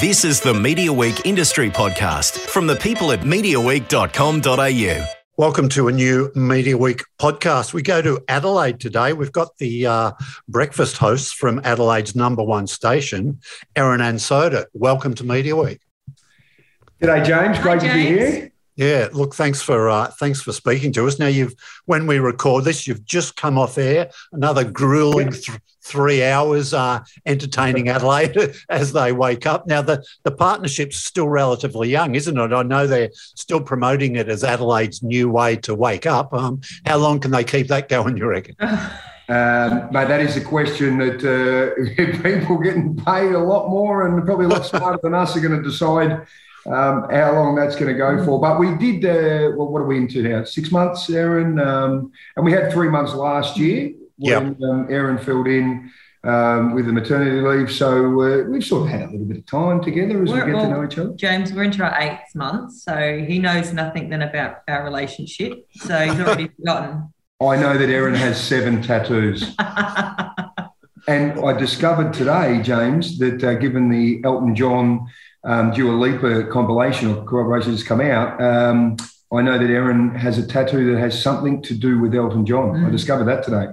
This is the Media Week Industry Podcast from the people at MediaWeek.com.au. Welcome to a new Media Week podcast. We go to Adelaide today. We've got the uh, breakfast hosts from Adelaide's number one station, Erin and Soda. Welcome to Media Week. G'day, James. Great Hi, James. to be here. Yeah, look, thanks for uh, thanks for speaking to us. Now, you've when we record this, you've just come off air. Another grueling th- three hours uh, entertaining Adelaide as they wake up. Now, the the partnership's still relatively young, isn't it? I know they're still promoting it as Adelaide's new way to wake up. Um, how long can they keep that going? You reckon? Um, mate, that is a question that uh, people getting paid a lot more and probably a lot smarter than us are going to decide um, how long that's going to go for. But we did, uh, well, what are we into now? Six months, Erin. Um, and we had three months last year when yep. um, Erin filled in um, with the maternity leave. So uh, we've sort of had a little bit of time together as we're, we get well, to know each other. James, we're into our eighth month. So he knows nothing then about our relationship. So he's already forgotten. I know that Erin has seven tattoos. and I discovered today, James, that uh, given the Elton John um, Dua Lipa compilation or corroboration has come out, um, I know that Erin has a tattoo that has something to do with Elton John. Mm. I discovered that today.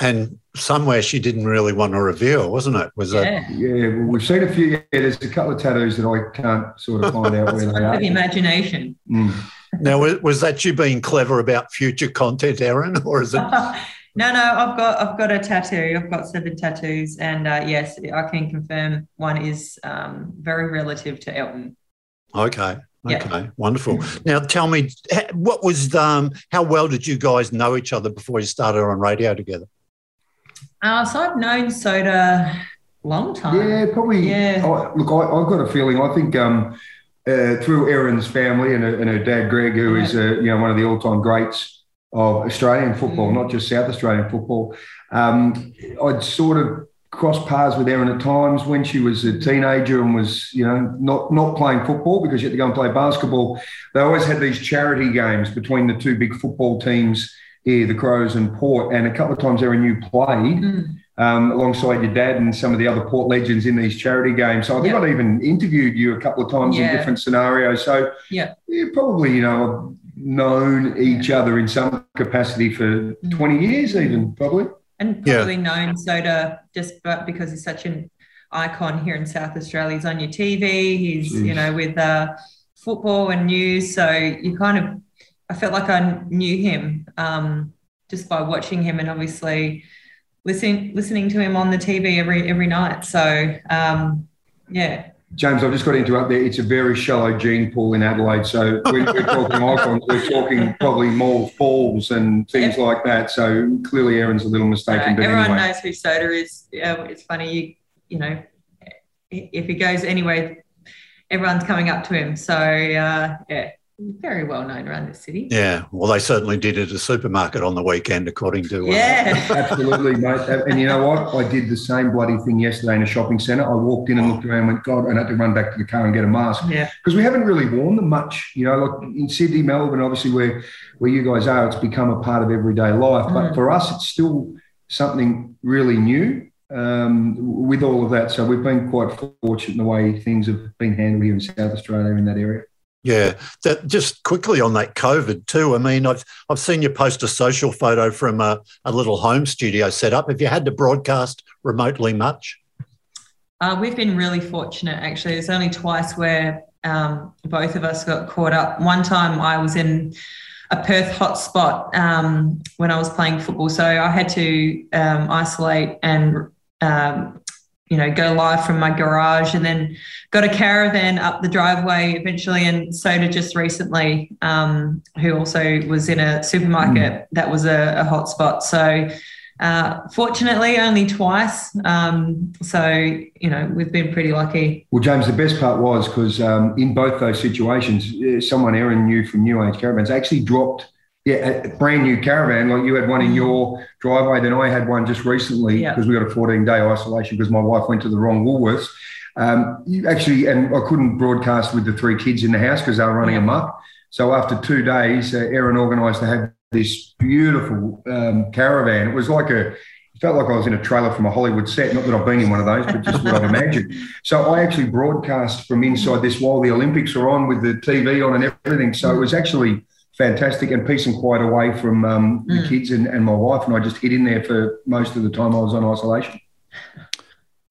And somewhere she didn't really want to reveal, wasn't it? Was yeah. it? Yeah, well, we've seen a few. Yeah, there's a couple of tattoos that I can't sort of find out where they are. The imagination. Mm. Now, was that you being clever about future content, Erin, or is it? No, no, I've got I've got a tattoo. I've got seven tattoos, and uh, yes, I can confirm one is um, very relative to Elton. Okay. Okay, yeah. wonderful. Now, tell me, what was um, how well did you guys know each other before you started on radio together? Uh, so I've known Soda a long time. Yeah, probably. Yeah. I, look, I, have got a feeling. I think um, uh, through Erin's family and her, and her dad Greg, who yeah. is uh, you know one of the all-time greats of Australian football, mm. not just South Australian football. Um, I'd sort of crossed paths with Erin at times when she was a teenager and was, you know, not not playing football because she had to go and play basketball. They always had these charity games between the two big football teams here, the Crows and Port. And a couple of times, Erin, you played. Mm. Um, alongside your dad and some of the other Port legends in these charity games. So I think yep. I'd even interviewed you a couple of times yeah. in different scenarios. So yeah, you're probably, you know, known each other in some capacity for mm. 20 years, even probably. And probably yeah. known Soda just but because he's such an icon here in South Australia. He's on your TV, he's, Jeez. you know, with uh, football and news. So you kind of, I felt like I knew him um, just by watching him and obviously listening listening to him on the TV every every night. So um, yeah, James, I've just got to interrupt there. It's a very shallow gene pool in Adelaide. So we're, we're talking icons, we're talking probably more falls and things yep. like that. So clearly Erin's a little mistaken. Uh, everyone anyway. knows who Soda is. Yeah, it's funny, you, you know, if he goes anywhere, everyone's coming up to him. So, uh, yeah very well known around the city. Yeah, well, they certainly did at a supermarket on the weekend, according to. Uh, yeah, absolutely, mate. And you know what? I did the same bloody thing yesterday in a shopping centre. I walked in and looked around, and went, God, and I had to run back to the car and get a mask. Yeah, because we haven't really worn them much. You know, like in Sydney, Melbourne, obviously where where you guys are, it's become a part of everyday life. Mm. But for us, it's still something really new. Um, with all of that, so we've been quite fortunate in the way things have been handled here in South Australia in that area. Yeah, that just quickly on that COVID too. I mean, I've I've seen you post a social photo from a, a little home studio set up. Have you had to broadcast remotely much? Uh, we've been really fortunate, actually. There's only twice where um, both of us got caught up. One time I was in a Perth hotspot um, when I was playing football, so I had to um, isolate and um, you know, go live from my garage and then got a caravan up the driveway eventually. And Soda just recently, um, who also was in a supermarket mm. that was a, a hotspot. So, uh, fortunately, only twice. Um, so, you know, we've been pretty lucky. Well, James, the best part was because um, in both those situations, uh, someone Erin knew from New Age Caravans actually dropped yeah, a brand new caravan. Like you had one in mm. your driveway, then I had one just recently because yeah. we got a 14 day isolation because my wife went to the wrong Woolworths. Um, you actually, and I couldn't broadcast with the three kids in the house because they were running yeah. amok. So after two days, uh, Erin organised to have this beautiful um, caravan. It was like a felt like I was in a trailer from a Hollywood set. Not that I've been in one of those, but just what I've imagined. So I actually broadcast from inside this while the Olympics were on with the TV on and everything. So it was actually fantastic and peace and quiet away from um, mm. the kids and, and my wife. And I just hid in there for most of the time I was on isolation.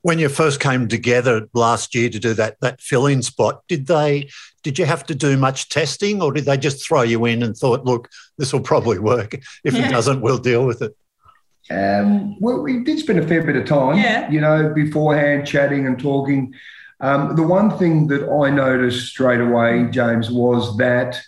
When you first came together last year to do that that fill-in spot, did they did you have to do much testing or did they just throw you in and thought, look, this will probably work. If yeah. it doesn't, we'll deal with it? Um, well, we did spend a fair bit of time, yeah. you know, beforehand chatting and talking. Um, the one thing that I noticed straight away, James, was that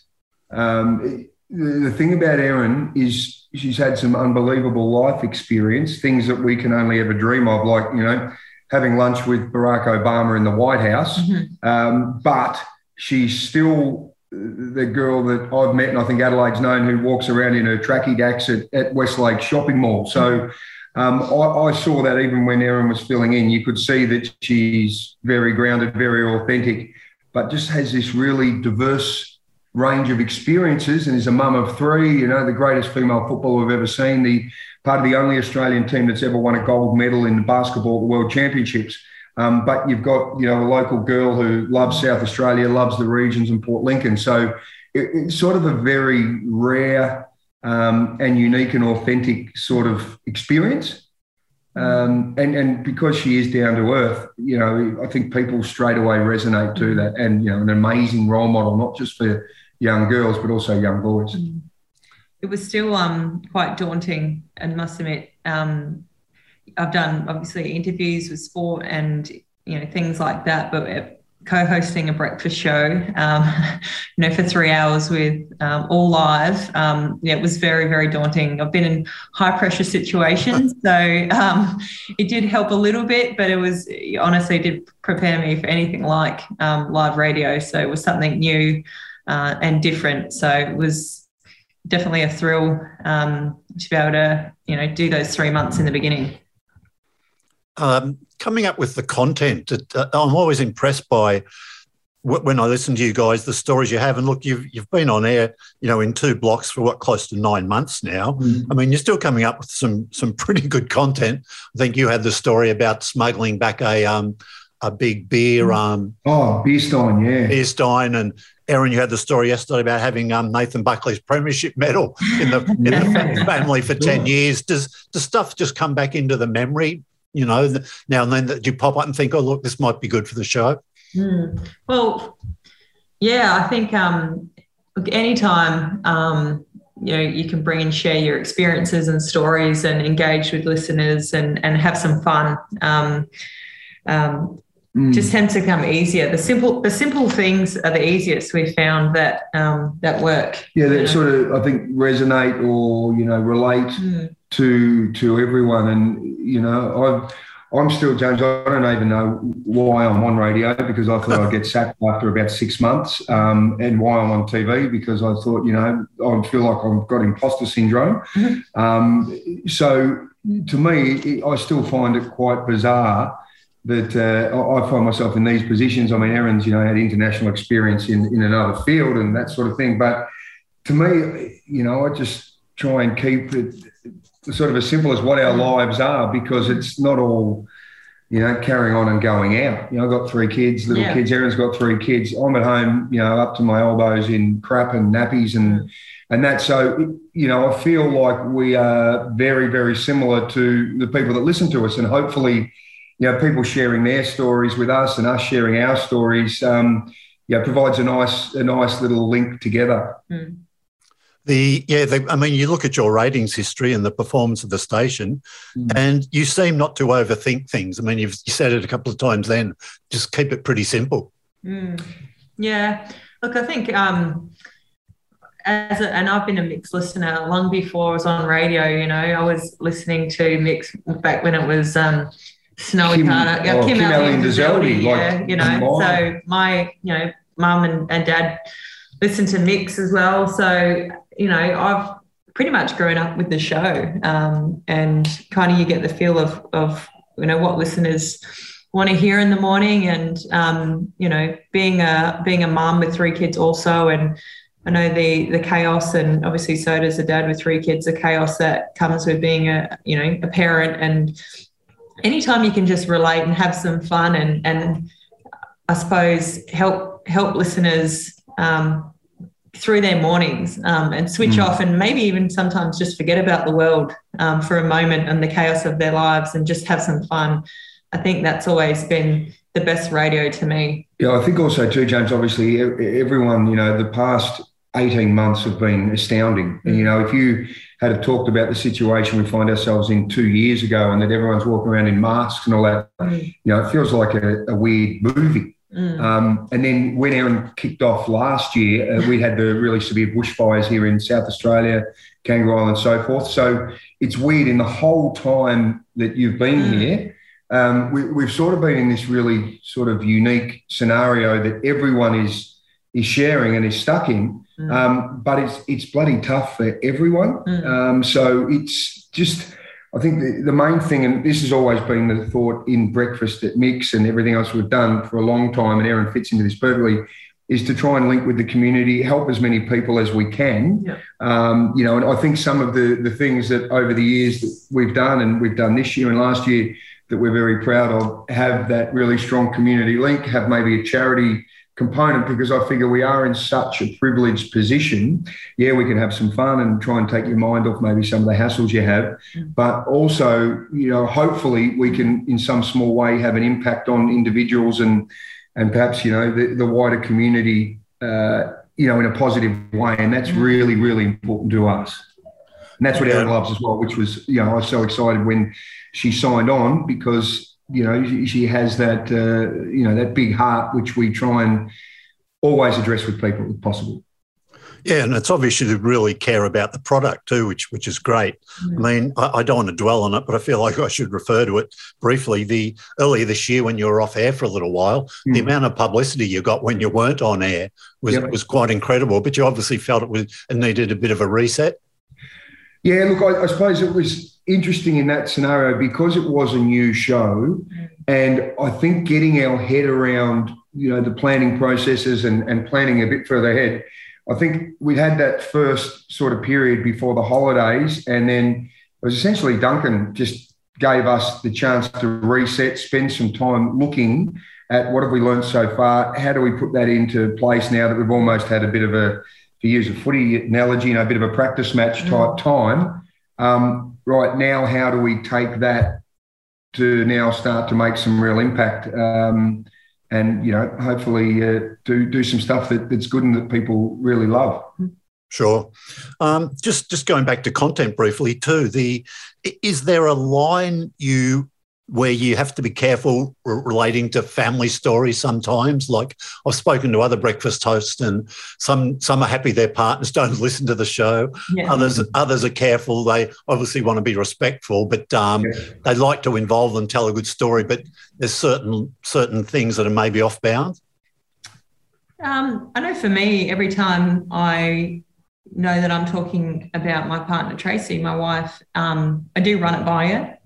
um, the thing about Erin is she's had some unbelievable life experience, things that we can only ever dream of, like, you know, having lunch with Barack Obama in the White House. Mm-hmm. Um, but she's still the girl that I've met, and I think Adelaide's known, who walks around in her tracky dacks at, at West Lakes Shopping Mall. So um, I, I, saw that even when Erin was filling in, you could see that she's very grounded, very authentic, but just has this really diverse range of experiences and is a mum of three, you know, the greatest female footballer we've ever seen, the part of the only Australian team that's ever won a gold medal in basketball at the World Championships. Um, but you've got you know a local girl who loves South Australia, loves the regions and Port Lincoln. So it, it's sort of a very rare um, and unique and authentic sort of experience. Um, and and because she is down to earth, you know, I think people straight away resonate to that, and you know, an amazing role model, not just for young girls but also young boys. It was still um, quite daunting, and must admit, um, I've done obviously interviews with sport and you know things like that, but co-hosting a breakfast show, um, you know, for three hours with um, all live, um, yeah, it was very very daunting. I've been in high pressure situations, so um, it did help a little bit, but it was honestly did prepare me for anything like um, live radio. So it was something new uh, and different. So it was definitely a thrill um, to be able to you know do those three months in the beginning um, coming up with the content, uh, I'm always impressed by when I listen to you guys, the stories you have. And look, you've you've been on air, you know, in two blocks for what close to nine months now. Mm. I mean, you're still coming up with some some pretty good content. I think you had the story about smuggling back a um a big beer mm. um oh beer stein, yeah beer stein, and Erin, you had the story yesterday about having um, Nathan Buckley's premiership medal in the in the family for ten years. Does does stuff just come back into the memory you know, now and then that you pop up and think, oh, look, this might be good for the show? Mm. Well, yeah, I think um, look, anytime um, you know you can bring and share your experiences and stories and engage with listeners and and have some fun. Um, um, mm. Just tends to come easier. The simple the simple things are the easiest. We found that um, that work. Yeah, that sort of I think resonate or you know relate. Mm to to everyone. And you know, I've I'm still James. I don't even know why I'm on radio because I thought I'd get sacked after about six months, um, and why I'm on TV because I thought you know I feel like I've got imposter syndrome. Mm-hmm. Um, so to me, I still find it quite bizarre that uh, I find myself in these positions. I mean, Erin's, you know had international experience in in another field and that sort of thing, but to me, you know, I just try and keep it sort of as simple as what our lives are because it's not all you know carrying on and going out. You know i've got three kids little yeah. kids. Erin's got three kids. I'm at home you know up to my elbows in crap and nappies and and that. So you know i feel like we are very very similar to the people that listen to us and hopefully you know people sharing their stories with us and us sharing our stories um yeah provides a nice a nice little link together mm. The yeah, the, I mean, you look at your ratings history and the performance of the station, mm. and you seem not to overthink things. I mean, you've you said it a couple of times. Then just keep it pretty simple. Mm. Yeah, look, I think um, as a, and I've been a mix listener long before I was on radio. You know, I was listening to mix back when it was um, Snowy Kim, Carter, oh, Kim, Kim Allen yeah, like, you know. So my, you know, mum and, and dad listen to mix as well. So you know, I've pretty much grown up with the show, um, and kind of you get the feel of of you know what listeners want to hear in the morning, and um, you know, being a being a mom with three kids also, and I know the the chaos, and obviously so does a dad with three kids. The chaos that comes with being a you know a parent, and anytime you can just relate and have some fun, and and I suppose help help listeners um, through their mornings um, and switch mm. off, and maybe even sometimes just forget about the world um, for a moment and the chaos of their lives, and just have some fun. I think that's always been the best radio to me. Yeah, I think also too, James. Obviously, everyone, you know, the past 18 months have been astounding. And, you know, if you had talked about the situation we find ourselves in two years ago and that everyone's walking around in masks and all that, mm. you know, it feels like a, a weird movie. Mm. Um, and then when Erin kicked off last year, uh, we had the really severe bushfires here in South Australia, Kangaroo Island, and so forth. So it's weird in the whole time that you've been mm. here. Um, we, have sort of been in this really sort of unique scenario that everyone is is sharing and is stuck in. Mm. Um, but it's it's bloody tough for everyone. Mm. Um, so it's just I think the, the, main thing, and this has always been the thought in breakfast at Mix and everything else we've done for a long time, and Erin fits into this perfectly, is to try and link with the community, help as many people as we can. Yeah. Um, you know, and I think some of the the things that over the years that we've done and we've done this year and last year that we're very proud of have that really strong community link, have maybe a charity component because I figure we are in such a privileged position. Yeah, we can have some fun and try and take your mind off maybe some of the hassles you have, mm. but also, you know, hopefully we can in some small way have an impact on individuals and and perhaps you know the, the wider community, uh, you know, in a positive way, and that's mm. really really important to us. And that's what Erin loves as well, which was you know I was so excited when she signed on because you know, she has that, uh, you know, that big heart, which we try and always address with people if possible. Yeah, and it's obvious you really care about the product too, which which is great. Mm. I mean, I, I, don't want to dwell on it, but I feel like I should refer to it briefly. The earlier this year, when you were off air for a little while, mm. the amount of publicity you got when you weren't on air was yep. was quite incredible. But you obviously felt it was it needed a bit of a reset. Yeah, look, I, I suppose it was interesting in that scenario because it was a new show. Mm. And I think getting our head around, you know, the planning processes and, and planning a bit further ahead, I think we had that first sort of period before the holidays. And then it was essentially Duncan just gave us the chance to reset, spend some time looking at what have we learned so far? How do we put that into place now that we've almost had a bit of a, to use a footy analogy, you know, a bit of a practice match type mm. time? Um, right now, how do we take that to now start to make some real impact? Um, and you know, hopefully, uh, do do some stuff that, that's good and that people really love. Sure. Um, just just going back to content briefly too. The is there a line you where you have to be careful relating to family stories sometimes. Like I've spoken to other breakfast hosts, and some some are happy their partners don't listen to the show. Yeah. Others others are careful. They obviously want to be respectful, but um, yeah. they like to involve and tell a good story. But there's certain certain things that are maybe off bounds. Um, I know for me, every time I know that I'm talking about my partner Tracy, my wife, um, I do run it by her.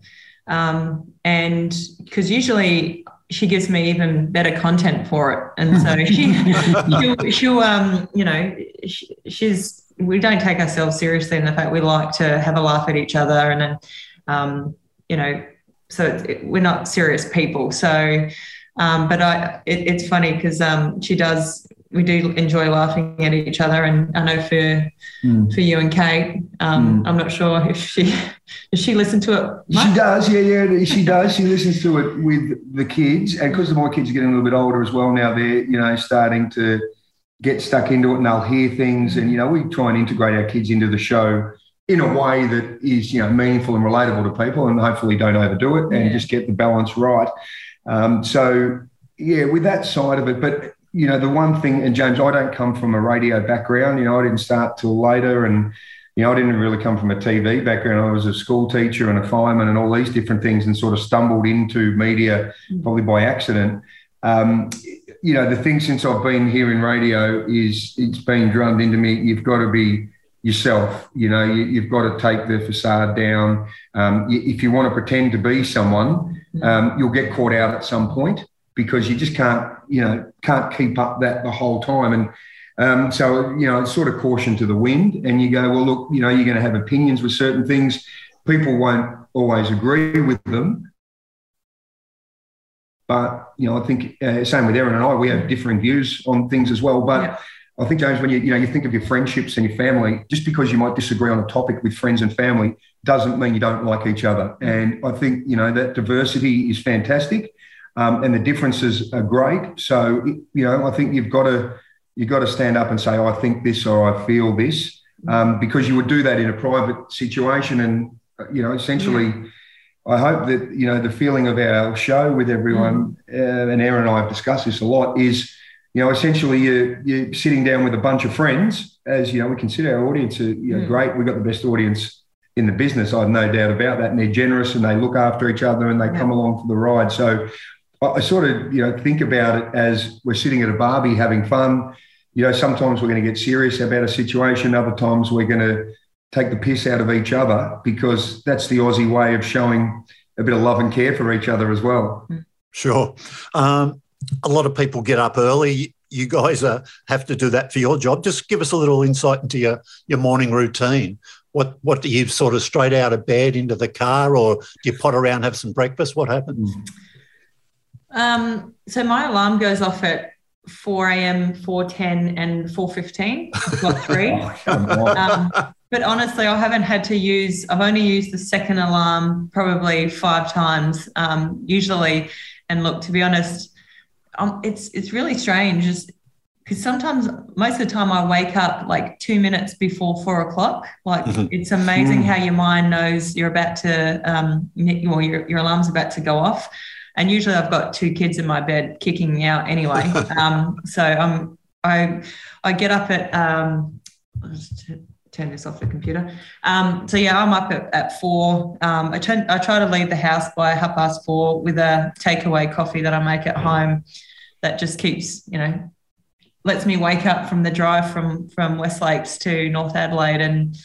Um, and because usually she gives me even better content for it. And so she, she'll, she'll, um, you know, she, she's, we don't take ourselves seriously in the fact we like to have a laugh at each other and, then, um, you know, so it, we're not serious people. So, um, but I, it, it's funny because um, she does we do enjoy laughing at each other. And I know for mm. for you and Kate, um, mm. I'm not sure if she does she listen to it. Much? She does, yeah, yeah, she does. She listens to it with the kids, and because the more kids are getting a little bit older as well now, they're you know starting to get stuck into it, and they'll hear things, and you know we try and integrate our kids into the show in a way that is you know meaningful and relatable to people, and hopefully don't overdo it, and yeah. just get the balance right. Um, so yeah, with that side of it, but you know, the one thing, and James, I don't come from a radio background. You know, I didn't start till later, and you know, I didn't really come from a TV background. I was a school teacher and a fireman and all these different things, and sort of stumbled into media mm. probably by accident. Um, you know, the thing since I've been here in radio is it's been drummed into me. You've got to be yourself. You know, you, have got to take the facade down. Um, if you want to pretend to be someone, mm. um, you'll get caught out at some point because you just can't, you know, can't keep up that the whole time. And Um, so, you know, it's sort of caution to the wind. And you go, well, look, you know, you're going to have opinions with certain things. People won't always agree with them. But, you know, I think, uh, same with Erin and I, we have differing views on things as well. But yeah. I think, James, when you, you know, you think of your friendships and your family, just because you might disagree on a topic with friends and family doesn't mean you don't like each other. And I think, you know, that diversity is fantastic. Um, and the differences are great. So, you know, I think you've got to, you've got to stand up and say, I think this or I feel this, um, because you would do that in a private situation. And, you know, essentially, yeah. I hope that, you know, the feeling of our show with everyone, mm. uh, and Erin and I have discussed this a lot, is, you know, essentially you're, you're sitting down with a bunch of friends, as, you know, we consider our audience, you know, mm. great. We've got the best audience in the business. I have no doubt about that. And they're generous and they look after each other and they yeah. come along for the ride. So I sort of, you know, think about it as we're sitting at a barbie having fun you know, sometimes we're going to get serious about a situation. Other times we're going to take the piss out of each other because that's the Aussie way of showing a bit of love and care for each other as well. Sure. Um, a lot of people get up early. You guys uh, have to do that for your job. Just give us a little insight into your, your morning routine. What what do you sort of straight out of bed into the car, or do you pot around have some breakfast? What happens? Um, so my alarm goes off at 4 a.m., 4:10, and 4:15. I've got three. Oh, um, but honestly, I haven't had to use. I've only used the second alarm probably five times. Um, usually, and look, to be honest, um, it's it's really strange. because sometimes, most of the time, I wake up like two minutes before four o'clock. Like mm-hmm. it's amazing mm. how your mind knows you're about to, um, or your your alarm's about to go off and usually I've got two kids in my bed kicking me out anyway. um, so I'm I I get up at um, turn this off the computer. Um, so yeah, I'm up at, at four. Um, I, turn, I try to leave the house by half past four with a takeaway coffee that I make at home. That just keeps you know lets me wake up from the drive from from West Lakes to North Adelaide and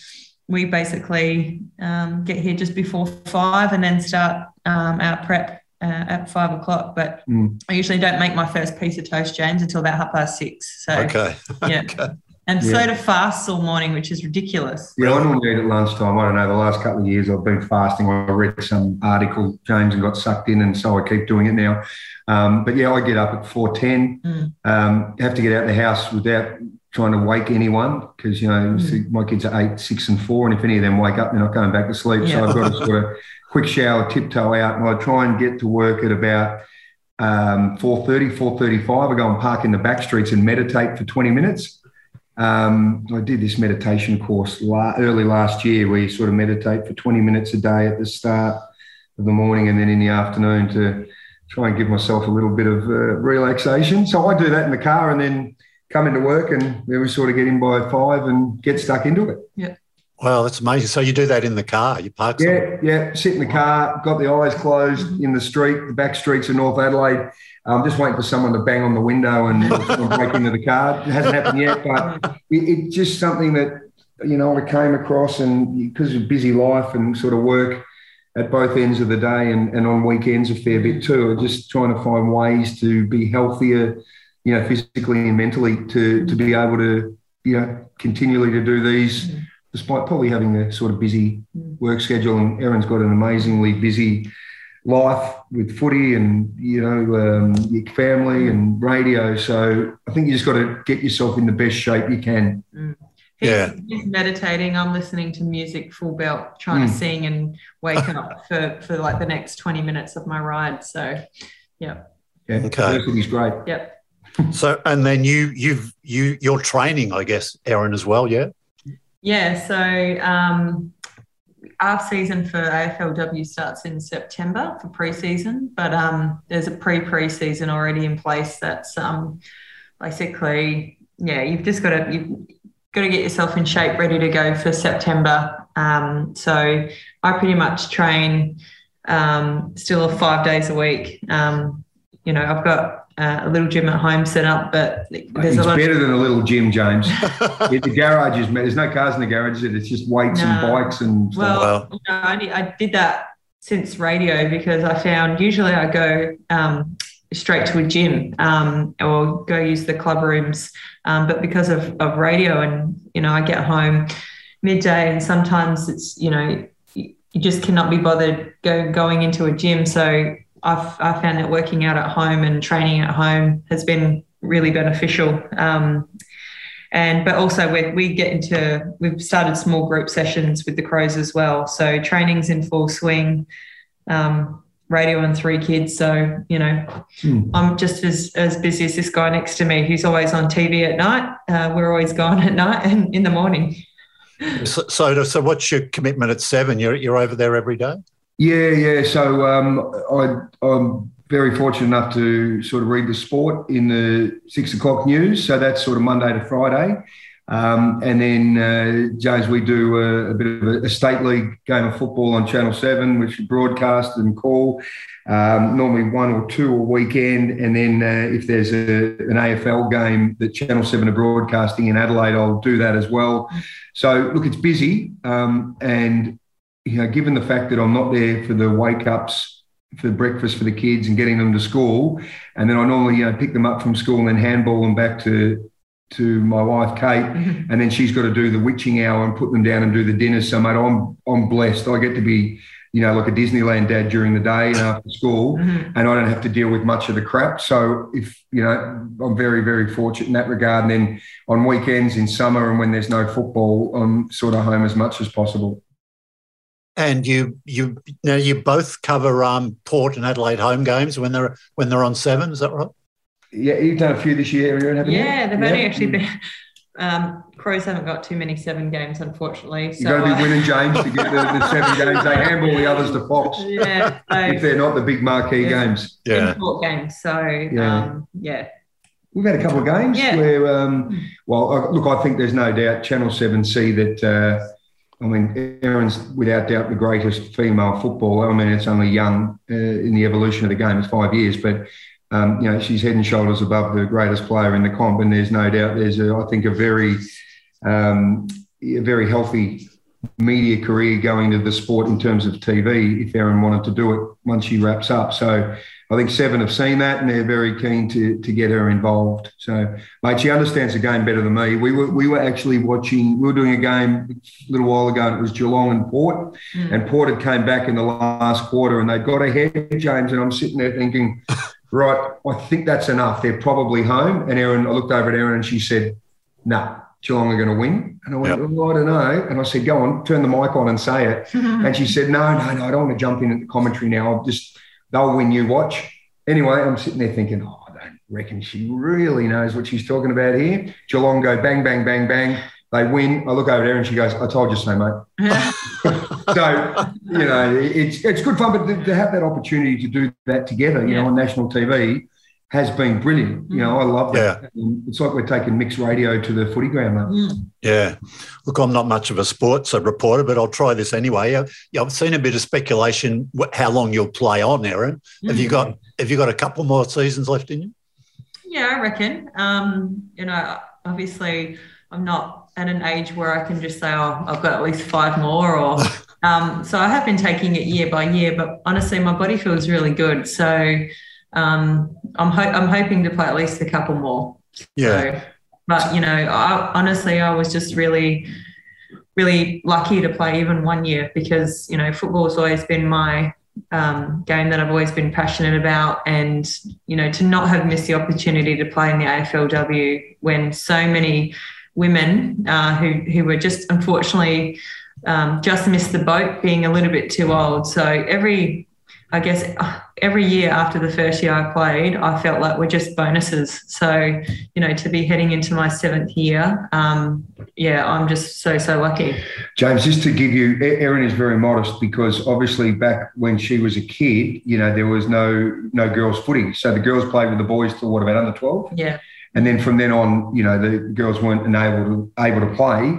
we basically um, get here just before five and then start um, our prep uh, at five o'clock. But mm. I usually don't make my first piece of toast, James, until about half past six. So okay, yeah. okay. And yeah. soda fasts all morning, which is ridiculous. Yeah, I normally eat at lunchtime. I don't know. The last couple of years, I've been fasting. I read some article, James, and got sucked in, and so I keep doing it now. Um, but yeah, I get up at four ten. Mm. Um, have to get out of the house without trying to wake anyone because you know mm. my kids are eight, six, and four, and if any of them wake up, they're not going back to sleep. Yeah. So I've got to sort of quick shower, tiptoe out, and I try and get to work at about um, 4.30, 4.35. I go and park in the back streets and meditate for 20 minutes. Um, I did this meditation course la- early last year where you sort of meditate for 20 minutes a day at the start of the morning and then in the afternoon to try and give myself a little bit of uh, relaxation. So I do that in the car and then come into work and then we sort of get in by five and get stuck into it. Yeah. Well, that's amazing. So you do that in the car? You park? Yeah, somewhere? yeah. Sit in the car, got the eyes closed in the street, the back streets of North Adelaide. I'm just waiting for someone to bang on the window and break into the car. It hasn't happened yet, but it, it's just something that you know I came across, and because of busy life and sort of work at both ends of the day and, and on weekends a fair bit too. Just trying to find ways to be healthier, you know, physically and mentally to to be able to you know continually to do these despite probably having a sort of busy mm. work schedule. And Erin's got an amazingly busy life with footy and you know um, your family and radio. So I think you just got to get yourself in the best shape you can. Mm. He's, yeah. he's meditating. I'm listening to music full belt, trying mm. to sing and wake up for for like the next 20 minutes of my ride. So, yeah. Yeah. Okay. He's great. Yep. So, and then you, you've, you, you're training, I guess, Erin, as well, yeah? Yeah, so um, our season for AFLW starts in September for preseason, but um, there's a pre preseason already in place. That's um, basically yeah, you've just got to you've got to get yourself in shape, ready to go for September. Um, so I pretty much train um, still five days a week. Um, you know, I've got uh, a little gym at home set up, but there's it's a lot better of... than a little gym, James. the garage is there's no cars in the garage. It's just weights no. and bikes and stuff. Well, no, I, I, did that since radio because I found usually I go um, straight to a gym um, or go use the club rooms. Um, but because of, of radio and, you know, I get home midday and sometimes it's, you know, you just cannot be bothered go, going into a gym. So I've, I found that working out at home and training at home has been really beneficial. Um, and but also we we get into we've started small group sessions with the crows as well. So training's in full swing. Um, radio and three kids. So, you know, hmm. I'm just as, as busy as this guy next to me who's always on TV at night. Uh, we're always gone at night and in the morning. So, so, so what's your commitment at seven? You're, you're over there every day? Yeah, yeah. So um, I, I'm very fortunate enough to sort of read the sport in the six o'clock news. So that's sort of Monday to Friday. Um, and then, uh, James, we do a, a bit of a, a, state league game of football on Channel 7, which we broadcast and call. Um, normally one or two a weekend. And then uh, if there's a, an AFL game that Channel 7 are broadcasting in Adelaide, I'll do that as well. So, look, it's busy. Um, and, you know, given the fact that I'm not there for the wake ups for breakfast for the kids and getting them to school. And then I normally you know, pick them up from school and then handball them back to to my wife Kate, and then she's got to do the witching hour and put them down and do the dinner. So, mate, I'm I'm blessed. I get to be, you know, like a Disneyland dad during the day and after school, mm-hmm. and I don't have to deal with much of the crap. So, if you know, I'm very very fortunate in that regard. And then on weekends in summer and when there's no football, I'm sort of home as much as possible. And you you now you both cover um, Port and Adelaide home games when they're when they're on seven. Is that right? Yeah, you've done a few this year, haven't you? Yeah, they've yeah. only actually been. Um, Crows haven't got too many seven games, unfortunately. So, You've got to be uh, winning, James, to get the, the seven games. They handball the others to Fox. Yeah, so, if they're not the big marquee games. Yeah, games. So yeah, um, yeah. We've had a couple of games yeah. where, um, well, look, I think there's no doubt Channel Seven see that. Uh, I mean, Erin's without doubt the greatest female footballer. I mean, it's only young uh, in the evolution of the game; it's five years, but um, you know, she's head and shoulders above the greatest player in the comp, and there's no doubt there's, a, I think, a very, um, a very healthy media career going to the sport in terms of TV. If Erin wanted to do it once she wraps up, so I think Seven have seen that, and they're very keen to to get her involved. So, mate, she understands the game better than me. We were we were actually watching. We were doing a game a little while ago, and it was Geelong and Port, mm. and Port had came back in the last quarter, and they got ahead, James, and I'm sitting there thinking right, I think that's enough. They're probably home. And Erin, I looked over at Erin and she said, no, nah, Geelong are going to win. And I went, yep. well, I don't know. And I said, go on, turn the mic on and say it. and she said, no, no, no, I don't want to jump in at the commentary now. I'll just, they'll win, you watch. Anyway, I'm sitting there thinking, oh, I don't reckon she really knows what she's talking about here. Geelong go bang, bang, bang, bang. They win. I look over there and she goes, I told you so, mate. so, you know, it's, it's good fun, but to, to have that opportunity to do that together, you yeah. know, on national TV has been brilliant. You know, I love that. Yeah. It's like we're taking mixed radio to the footy ground, mate. Mm. Yeah. Look, I'm not much of a sports reporter, but I'll try this anyway. I've seen a bit of speculation how long you'll play on, Erin. Have you got mm. have you got a couple more seasons left in you? Yeah, I reckon. Um, you know, obviously I'm not at an age where I can just say, oh, I've got at least five more. Or um, so I have been taking it year by year, but honestly, my body feels really good. So um, I'm ho- I'm hoping to play at least a couple more. Yeah. So, but you know, I, honestly, I was just really, really lucky to play even one year because you know football has always been my um, game that I've always been passionate about, and you know to not have missed the opportunity to play in the AFLW when so many women uh, who who were just unfortunately um, just missed the boat, being a little bit too old. So every I guess every year after the first year I played, I felt like we're just bonuses. So, you know, to be heading into my seventh year, um, yeah, I'm just so, so lucky. James, just to give you, Erin is very modest because obviously back when she was a kid, you know, there was no no girls' footy. So the girls played with the boys till what about under 12? Yeah. And then from then on, you know, the girls weren't able to, able to play.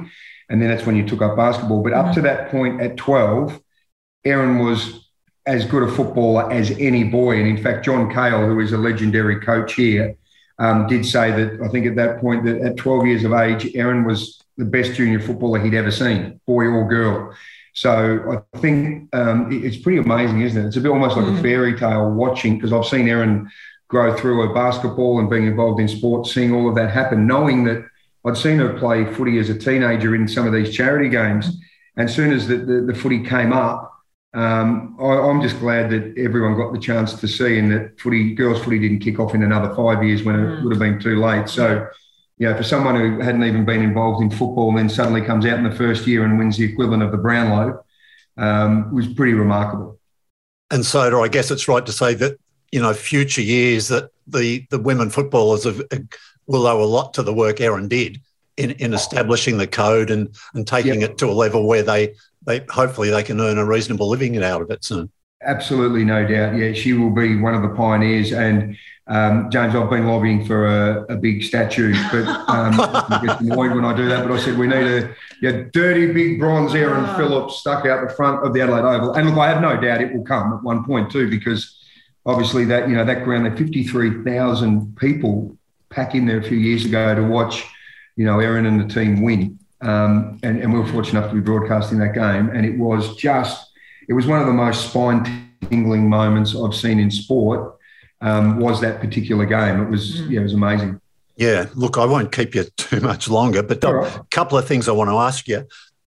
And then that's when you took up basketball. But up mm-hmm. to that point at 12, Erin was as good a footballer as any boy. And in fact, John Cahill, who is a legendary coach here, um, did say that I think at that point that at 12 years of age, Erin was the best junior footballer he'd ever seen, boy or girl. So I think um, it's pretty amazing, isn't it? It's a bit almost like mm. a fairy tale watching because I've seen Erin grow through her basketball and being involved in sports, seeing all of that happen, knowing that I'd seen her play footy as a teenager in some of these charity games. And as soon as the, the, the footy came up, um, I, am just glad that everyone got the chance to see and that footy, girls footy didn't kick off in another five years when mm. it would have been too late. So, you know, for someone who hadn't even been involved in football and then suddenly comes out in the first year and wins the equivalent of the Brownlow um, was pretty remarkable. And so, I guess it's right to say that you know, future years that the the women footballers have, will owe a lot to the work Erin did in, in establishing the code and and taking yep. it to a level where they they hopefully they can earn a reasonable living out of it soon. Absolutely, no doubt. Yeah, she will be one of the pioneers. And um, James, I've been lobbying for a, a big statue, but um, I get annoyed when I do that. But I said we need a yeah, dirty big bronze Erin oh. Phillips stuck out the front of the Adelaide Oval. And look, I have no doubt it will come at one point too, because obviously that you know that ground, there fifty three thousand people pack in there a few years ago to watch, you know, Erin and the team win. Um, and, and we were fortunate enough to be broadcasting that game, and it was just it was one of the most spine tingling moments I've seen in sport. Um, was that particular game? It was mm. yeah, it was amazing. Yeah, look, I won't keep you too much longer, but a right. couple of things I want to ask you.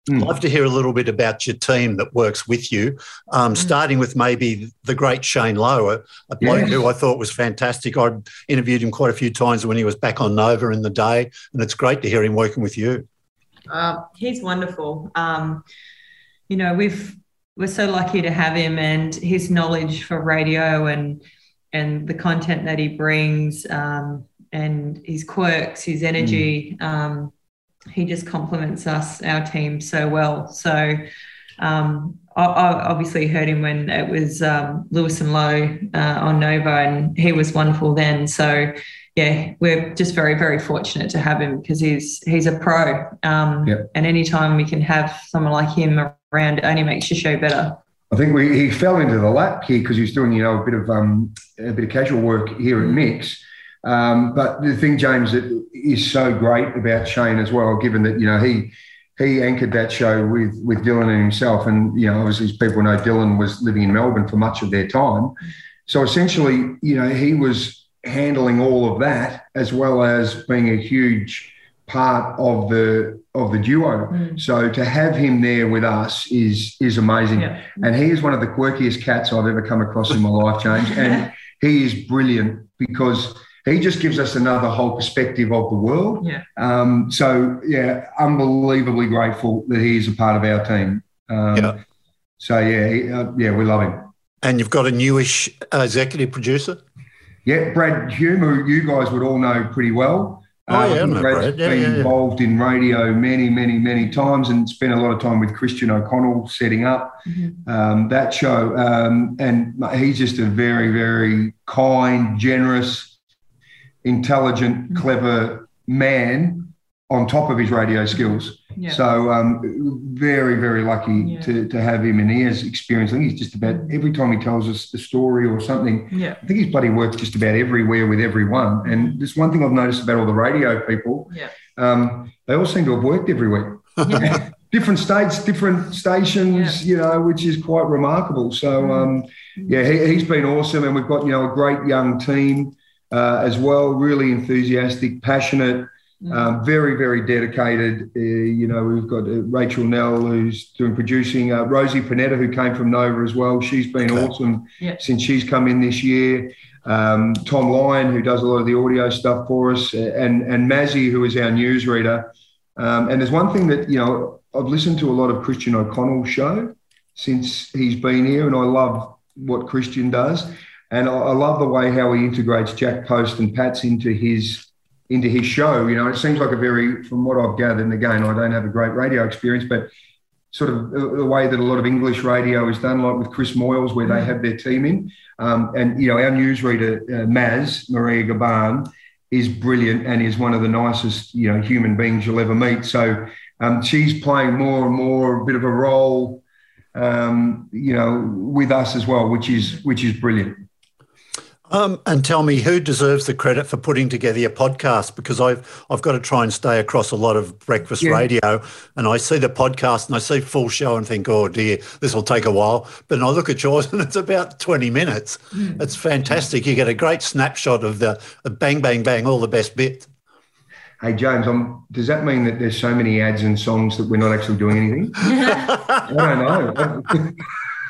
Mm. Love to hear a little bit about your team that works with you, um, mm. starting with maybe the great Shane Lowe, a, a bloke yes. who I thought was fantastic. I interviewed him quite a few times when he was back on Nova in the day, and it's great to hear him working with you. Uh, he's wonderful. Um, you know, we've we're so lucky to have him and his knowledge for radio and and the content that he brings um, and his quirks, his energy. Mm. Um, he just complements us, our team, so well. So um, I, I, obviously heard him when it was um, Lewis and Lowe uh, on Nova, and he was wonderful then. So yeah, we're just very, very fortunate to have him because he's he's a pro. Um, yep. And anytime we can have someone like him around, it only makes your show better. I think we, he fell into the lap here because he's doing you know a bit of um, a bit of casual work here at Mix. Um, but the thing, James, that is so great about Shane as well, given that you know he he anchored that show with with Dylan and himself, and you know obviously people know Dylan was living in Melbourne for much of their time. So essentially, you know, he was handling all of that as well as being a huge part of the of the duo. Mm. So to have him there with us is is amazing. Yeah. And he is one of the quirkiest cats I've ever come across in my life, James. And he is brilliant because he just gives us another whole perspective of the world. Yeah. Um, so yeah, unbelievably grateful that he is a part of our team. Um, yeah. So yeah, he, uh, yeah, we love him. And you've got a newish uh, executive producer. Yeah, Brad Hume, who you guys would all know pretty well. Oh, yeah, um, Brad's Brad. yeah, been yeah, involved in radio many, many, many times and spent a lot of time with Christian O'Connell setting up mm-hmm. um, that show. Um, and he's just a very, very kind, generous, intelligent, mm-hmm. clever man on top of his radio skills. Yeah. So um, very, very lucky yeah. to, to have him. And he has experience. I think he's just about every time he tells us a story or something, yeah. I think he's bloody works just about everywhere with everyone. And there's one thing I've noticed about all the radio people. Yeah. Um, they all seem to have worked everywhere. Yeah. different states, different stations, yeah. you know, which is quite remarkable. So, mm. um, yeah, he, has been awesome. And we've got, you know, a great young team uh, as well, really enthusiastic, passionate. Mm. Um, very, very dedicated. Uh, you know, we've got uh, Rachel Nell who's doing producing. Uh, Rosie Panetta, who came from Nova as well. She's been okay. awesome yeah. since she's come in this year. Um, Tom Lyon, who does a lot of the audio stuff for us, uh, and and Mazzy, who is our newsreader. Um, and there's one thing that you know I've listened to a lot of Christian O'Connell's show since he's been here, and I love what Christian does, and I, I love the way how he integrates Jack Post and Pats into his into his show. You know, it seems like a very, from what I've gathered, and again, I don't have a great radio experience, but sort of the way that a lot of English radio is done, like with Chris Moyles, where they have their team in. Um, and, you know, our newsreader, uh, Maz, Maria Gaban, is brilliant and is one of the nicest, you know, human beings you'll ever meet. So um, she's playing more and more a bit of a role, um, you know, with us as well, which is which is brilliant. Um, and tell me who deserves the credit for putting together your podcast because I've I've got to try and stay across a lot of breakfast yeah. radio, and I see the podcast and I see full show and think, oh dear, this will take a while. But I look at yours and it's about twenty minutes. Mm. It's fantastic. You get a great snapshot of the, the bang, bang, bang, all the best bits. Hey James, um, does that mean that there's so many ads and songs that we're not actually doing anything? I don't know.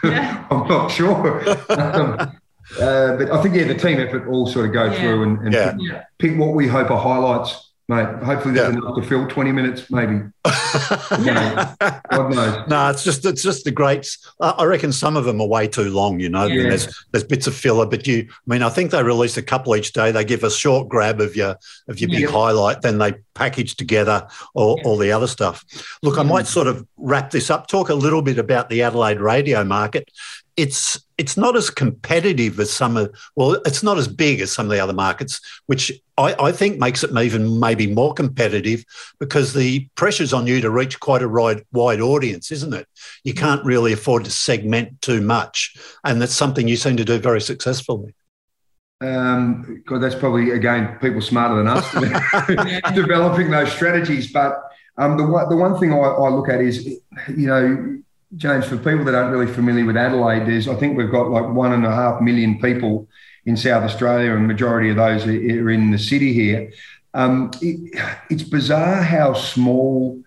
Yeah. I'm not sure. Um, uh, but I think yeah, the team effort all sort of go yeah. through and, and yeah. pick, pick, what we hope are highlights, mate. Hopefully there's enough to fill twenty minutes, maybe. God knows. No, it's just it's just the greats. I reckon some of them are way too long. You know, there's there's bits of filler, but you. I mean, I think they release a couple each day. They give a short grab of your of your big highlight, then they package together all, all the other stuff. Look, I might sort of wrap this up. Talk a little bit about the Adelaide radio market it's it's not as competitive as some of well it's not as big as some of the other markets which I, I, think makes it even maybe more competitive because the pressure's on you to reach quite a wide, wide audience isn't it you mm. can't really afford to segment too much and that's something you seem to do very successfully um, God, that's probably again people smarter than us developing those strategies. But um, the the one thing I, I look at is, you know, James, for people that aren't really familiar with Adelaide, there's I think we've got like one and a half million people in South Australia, and majority of those are in the city here. Um, it, it's bizarre how small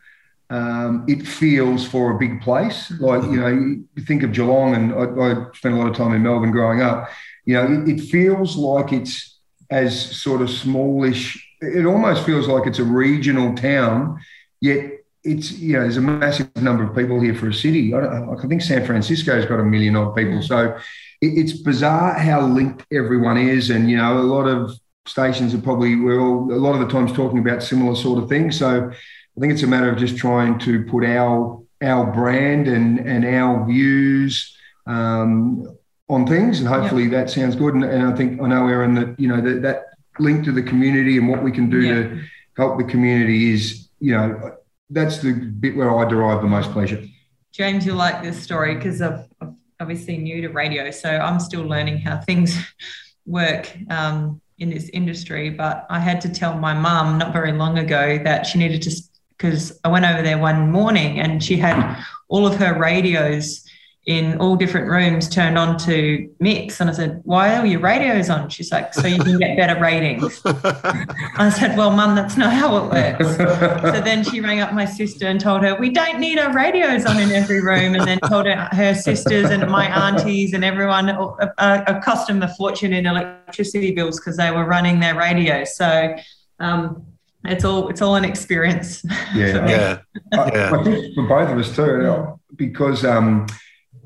um, it feels for a big place. Like you know, you think of Geelong, and I, I spent a lot of time in Melbourne growing up. You know, it, it feels like it's as sort of smallish. It almost feels like it's a regional town, yet it's you know there's a massive number of people here for a city. I, I think San Francisco's got a million odd people, mm. so it, it's bizarre how linked everyone is, and you know a lot of stations are probably we're all a lot of the times talking about similar sort of things. So I think it's a matter of just trying to put our our brand and and our views um, on things, and hopefully yep. that sounds good. And, and, I think I know Erin that you know that that link to the community and what we can do yep. to help the community is you know that's the bit where I derive the most pleasure. James, you'll like this story because I'm obviously new to radio, so I'm still learning how things work um, in this industry. But I had to tell my mum not very long ago that she needed to, because I went over there one morning and she had all of her radios in all different rooms turned on to mix. And I said, Why are your radios on? She's like, So you can get better ratings. I said, Well, mum, that's not how it works. so then she rang up my sister and told her, We don't need our radios on in every room. And then told her, her sisters and my aunties and everyone uh, uh, cost them a fortune in electricity bills because they were running their radio. So, um, it's all it's all an experience. Yeah, yeah. I, I, think for both of us too, because um,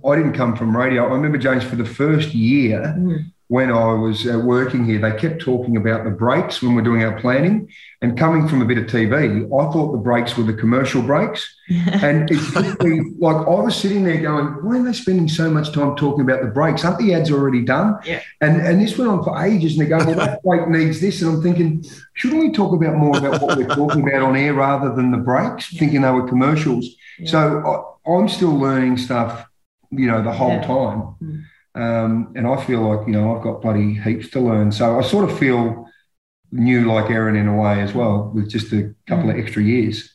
I didn't come from radio. I remember James for the first year mm. when I was uh, working here, they kept talking about the breaks when we're doing our planning. And coming from a bit of TV, I thought the breaks were the commercial breaks. and it's like I was sitting there going, why are they spending so much time talking about the breaks? Aren't the ads already done? Yeah. And and this went on for ages. And they go, well, that break needs this. And I'm thinking, shouldn't we talk about more about what we're talking about on air rather than the breaks, yeah. thinking they were commercials? Yeah. So I, I'm still learning stuff you know, the whole yeah. time. Mm. Um, and I feel like, you know, I've got bloody heaps to learn. So I sort of feel new like Erin in a way as well, with just a couple mm. of extra years.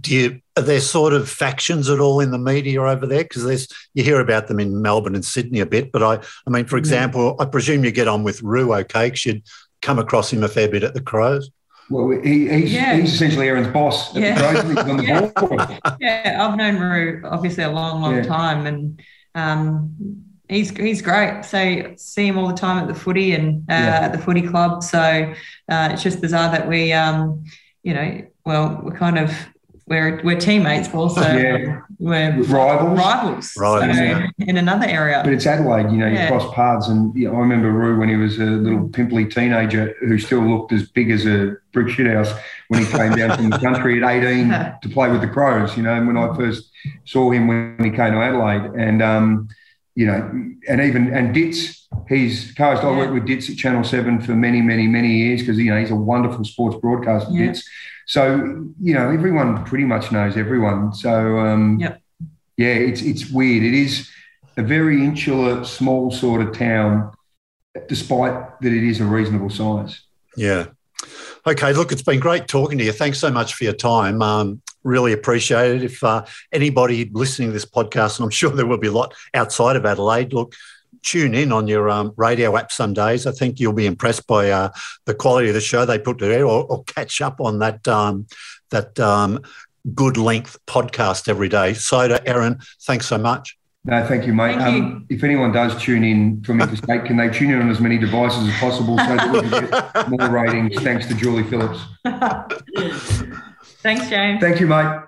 Do you are there sort of factions at all in the media over there? Because there's you hear about them in Melbourne and Sydney a bit, but I I mean, for example, I presume you get on with Roo O'Kakes. You'd come across him a fair bit at the Crows. Well, he, he's, yeah. he's essentially Erin's boss. Yeah. yeah. yeah, I've known Roo obviously a long, long yeah. time, and um, he's he's great. So see him all the time at the footy and uh, yeah. at the footy club. So uh, it's just bizarre that we, um, you know, well, we're kind of we're we're teammates also. Yeah. We're rivals. Rivals. Rivals. So yeah. In another area. But it's Adelaide, you know, you cross paths. And you know, I remember Roo when he was a little pimply teenager who still looked as big as a brick shithouse when he came down from the country at 18 to play with the Crows, you know. And when I first saw him when he came to Adelaide, and, um, you know, and even, and Ditz, he's co-host. Yeah. I worked with Ditz at Channel 7 for many, many, many years because, you know, he's a wonderful sports broadcaster, yeah. Ditz. So you know, everyone pretty much knows everyone. So um, yep. yeah, it's it's weird. It is a very insular, small sort of town, despite that it is a reasonable size. Yeah. Okay, look, it's been great talking to you. Thanks so much for your time. Um, really appreciate it. If uh, anybody listening to this podcast, and I'm sure there will be a lot outside of Adelaide, look, tune in on your um, radio app some days. I think you'll be impressed by uh, the quality of the show they put together, or, or catch up on that um, that um, good length podcast every day. So, to Erin, thanks so much. No, thank you, mate. Thank um, If anyone does tune in from interstate, can they tune in on as many devices as possible so that we can get more ratings? Thanks to Julie Phillips. Thanks, James. Thank you, mate.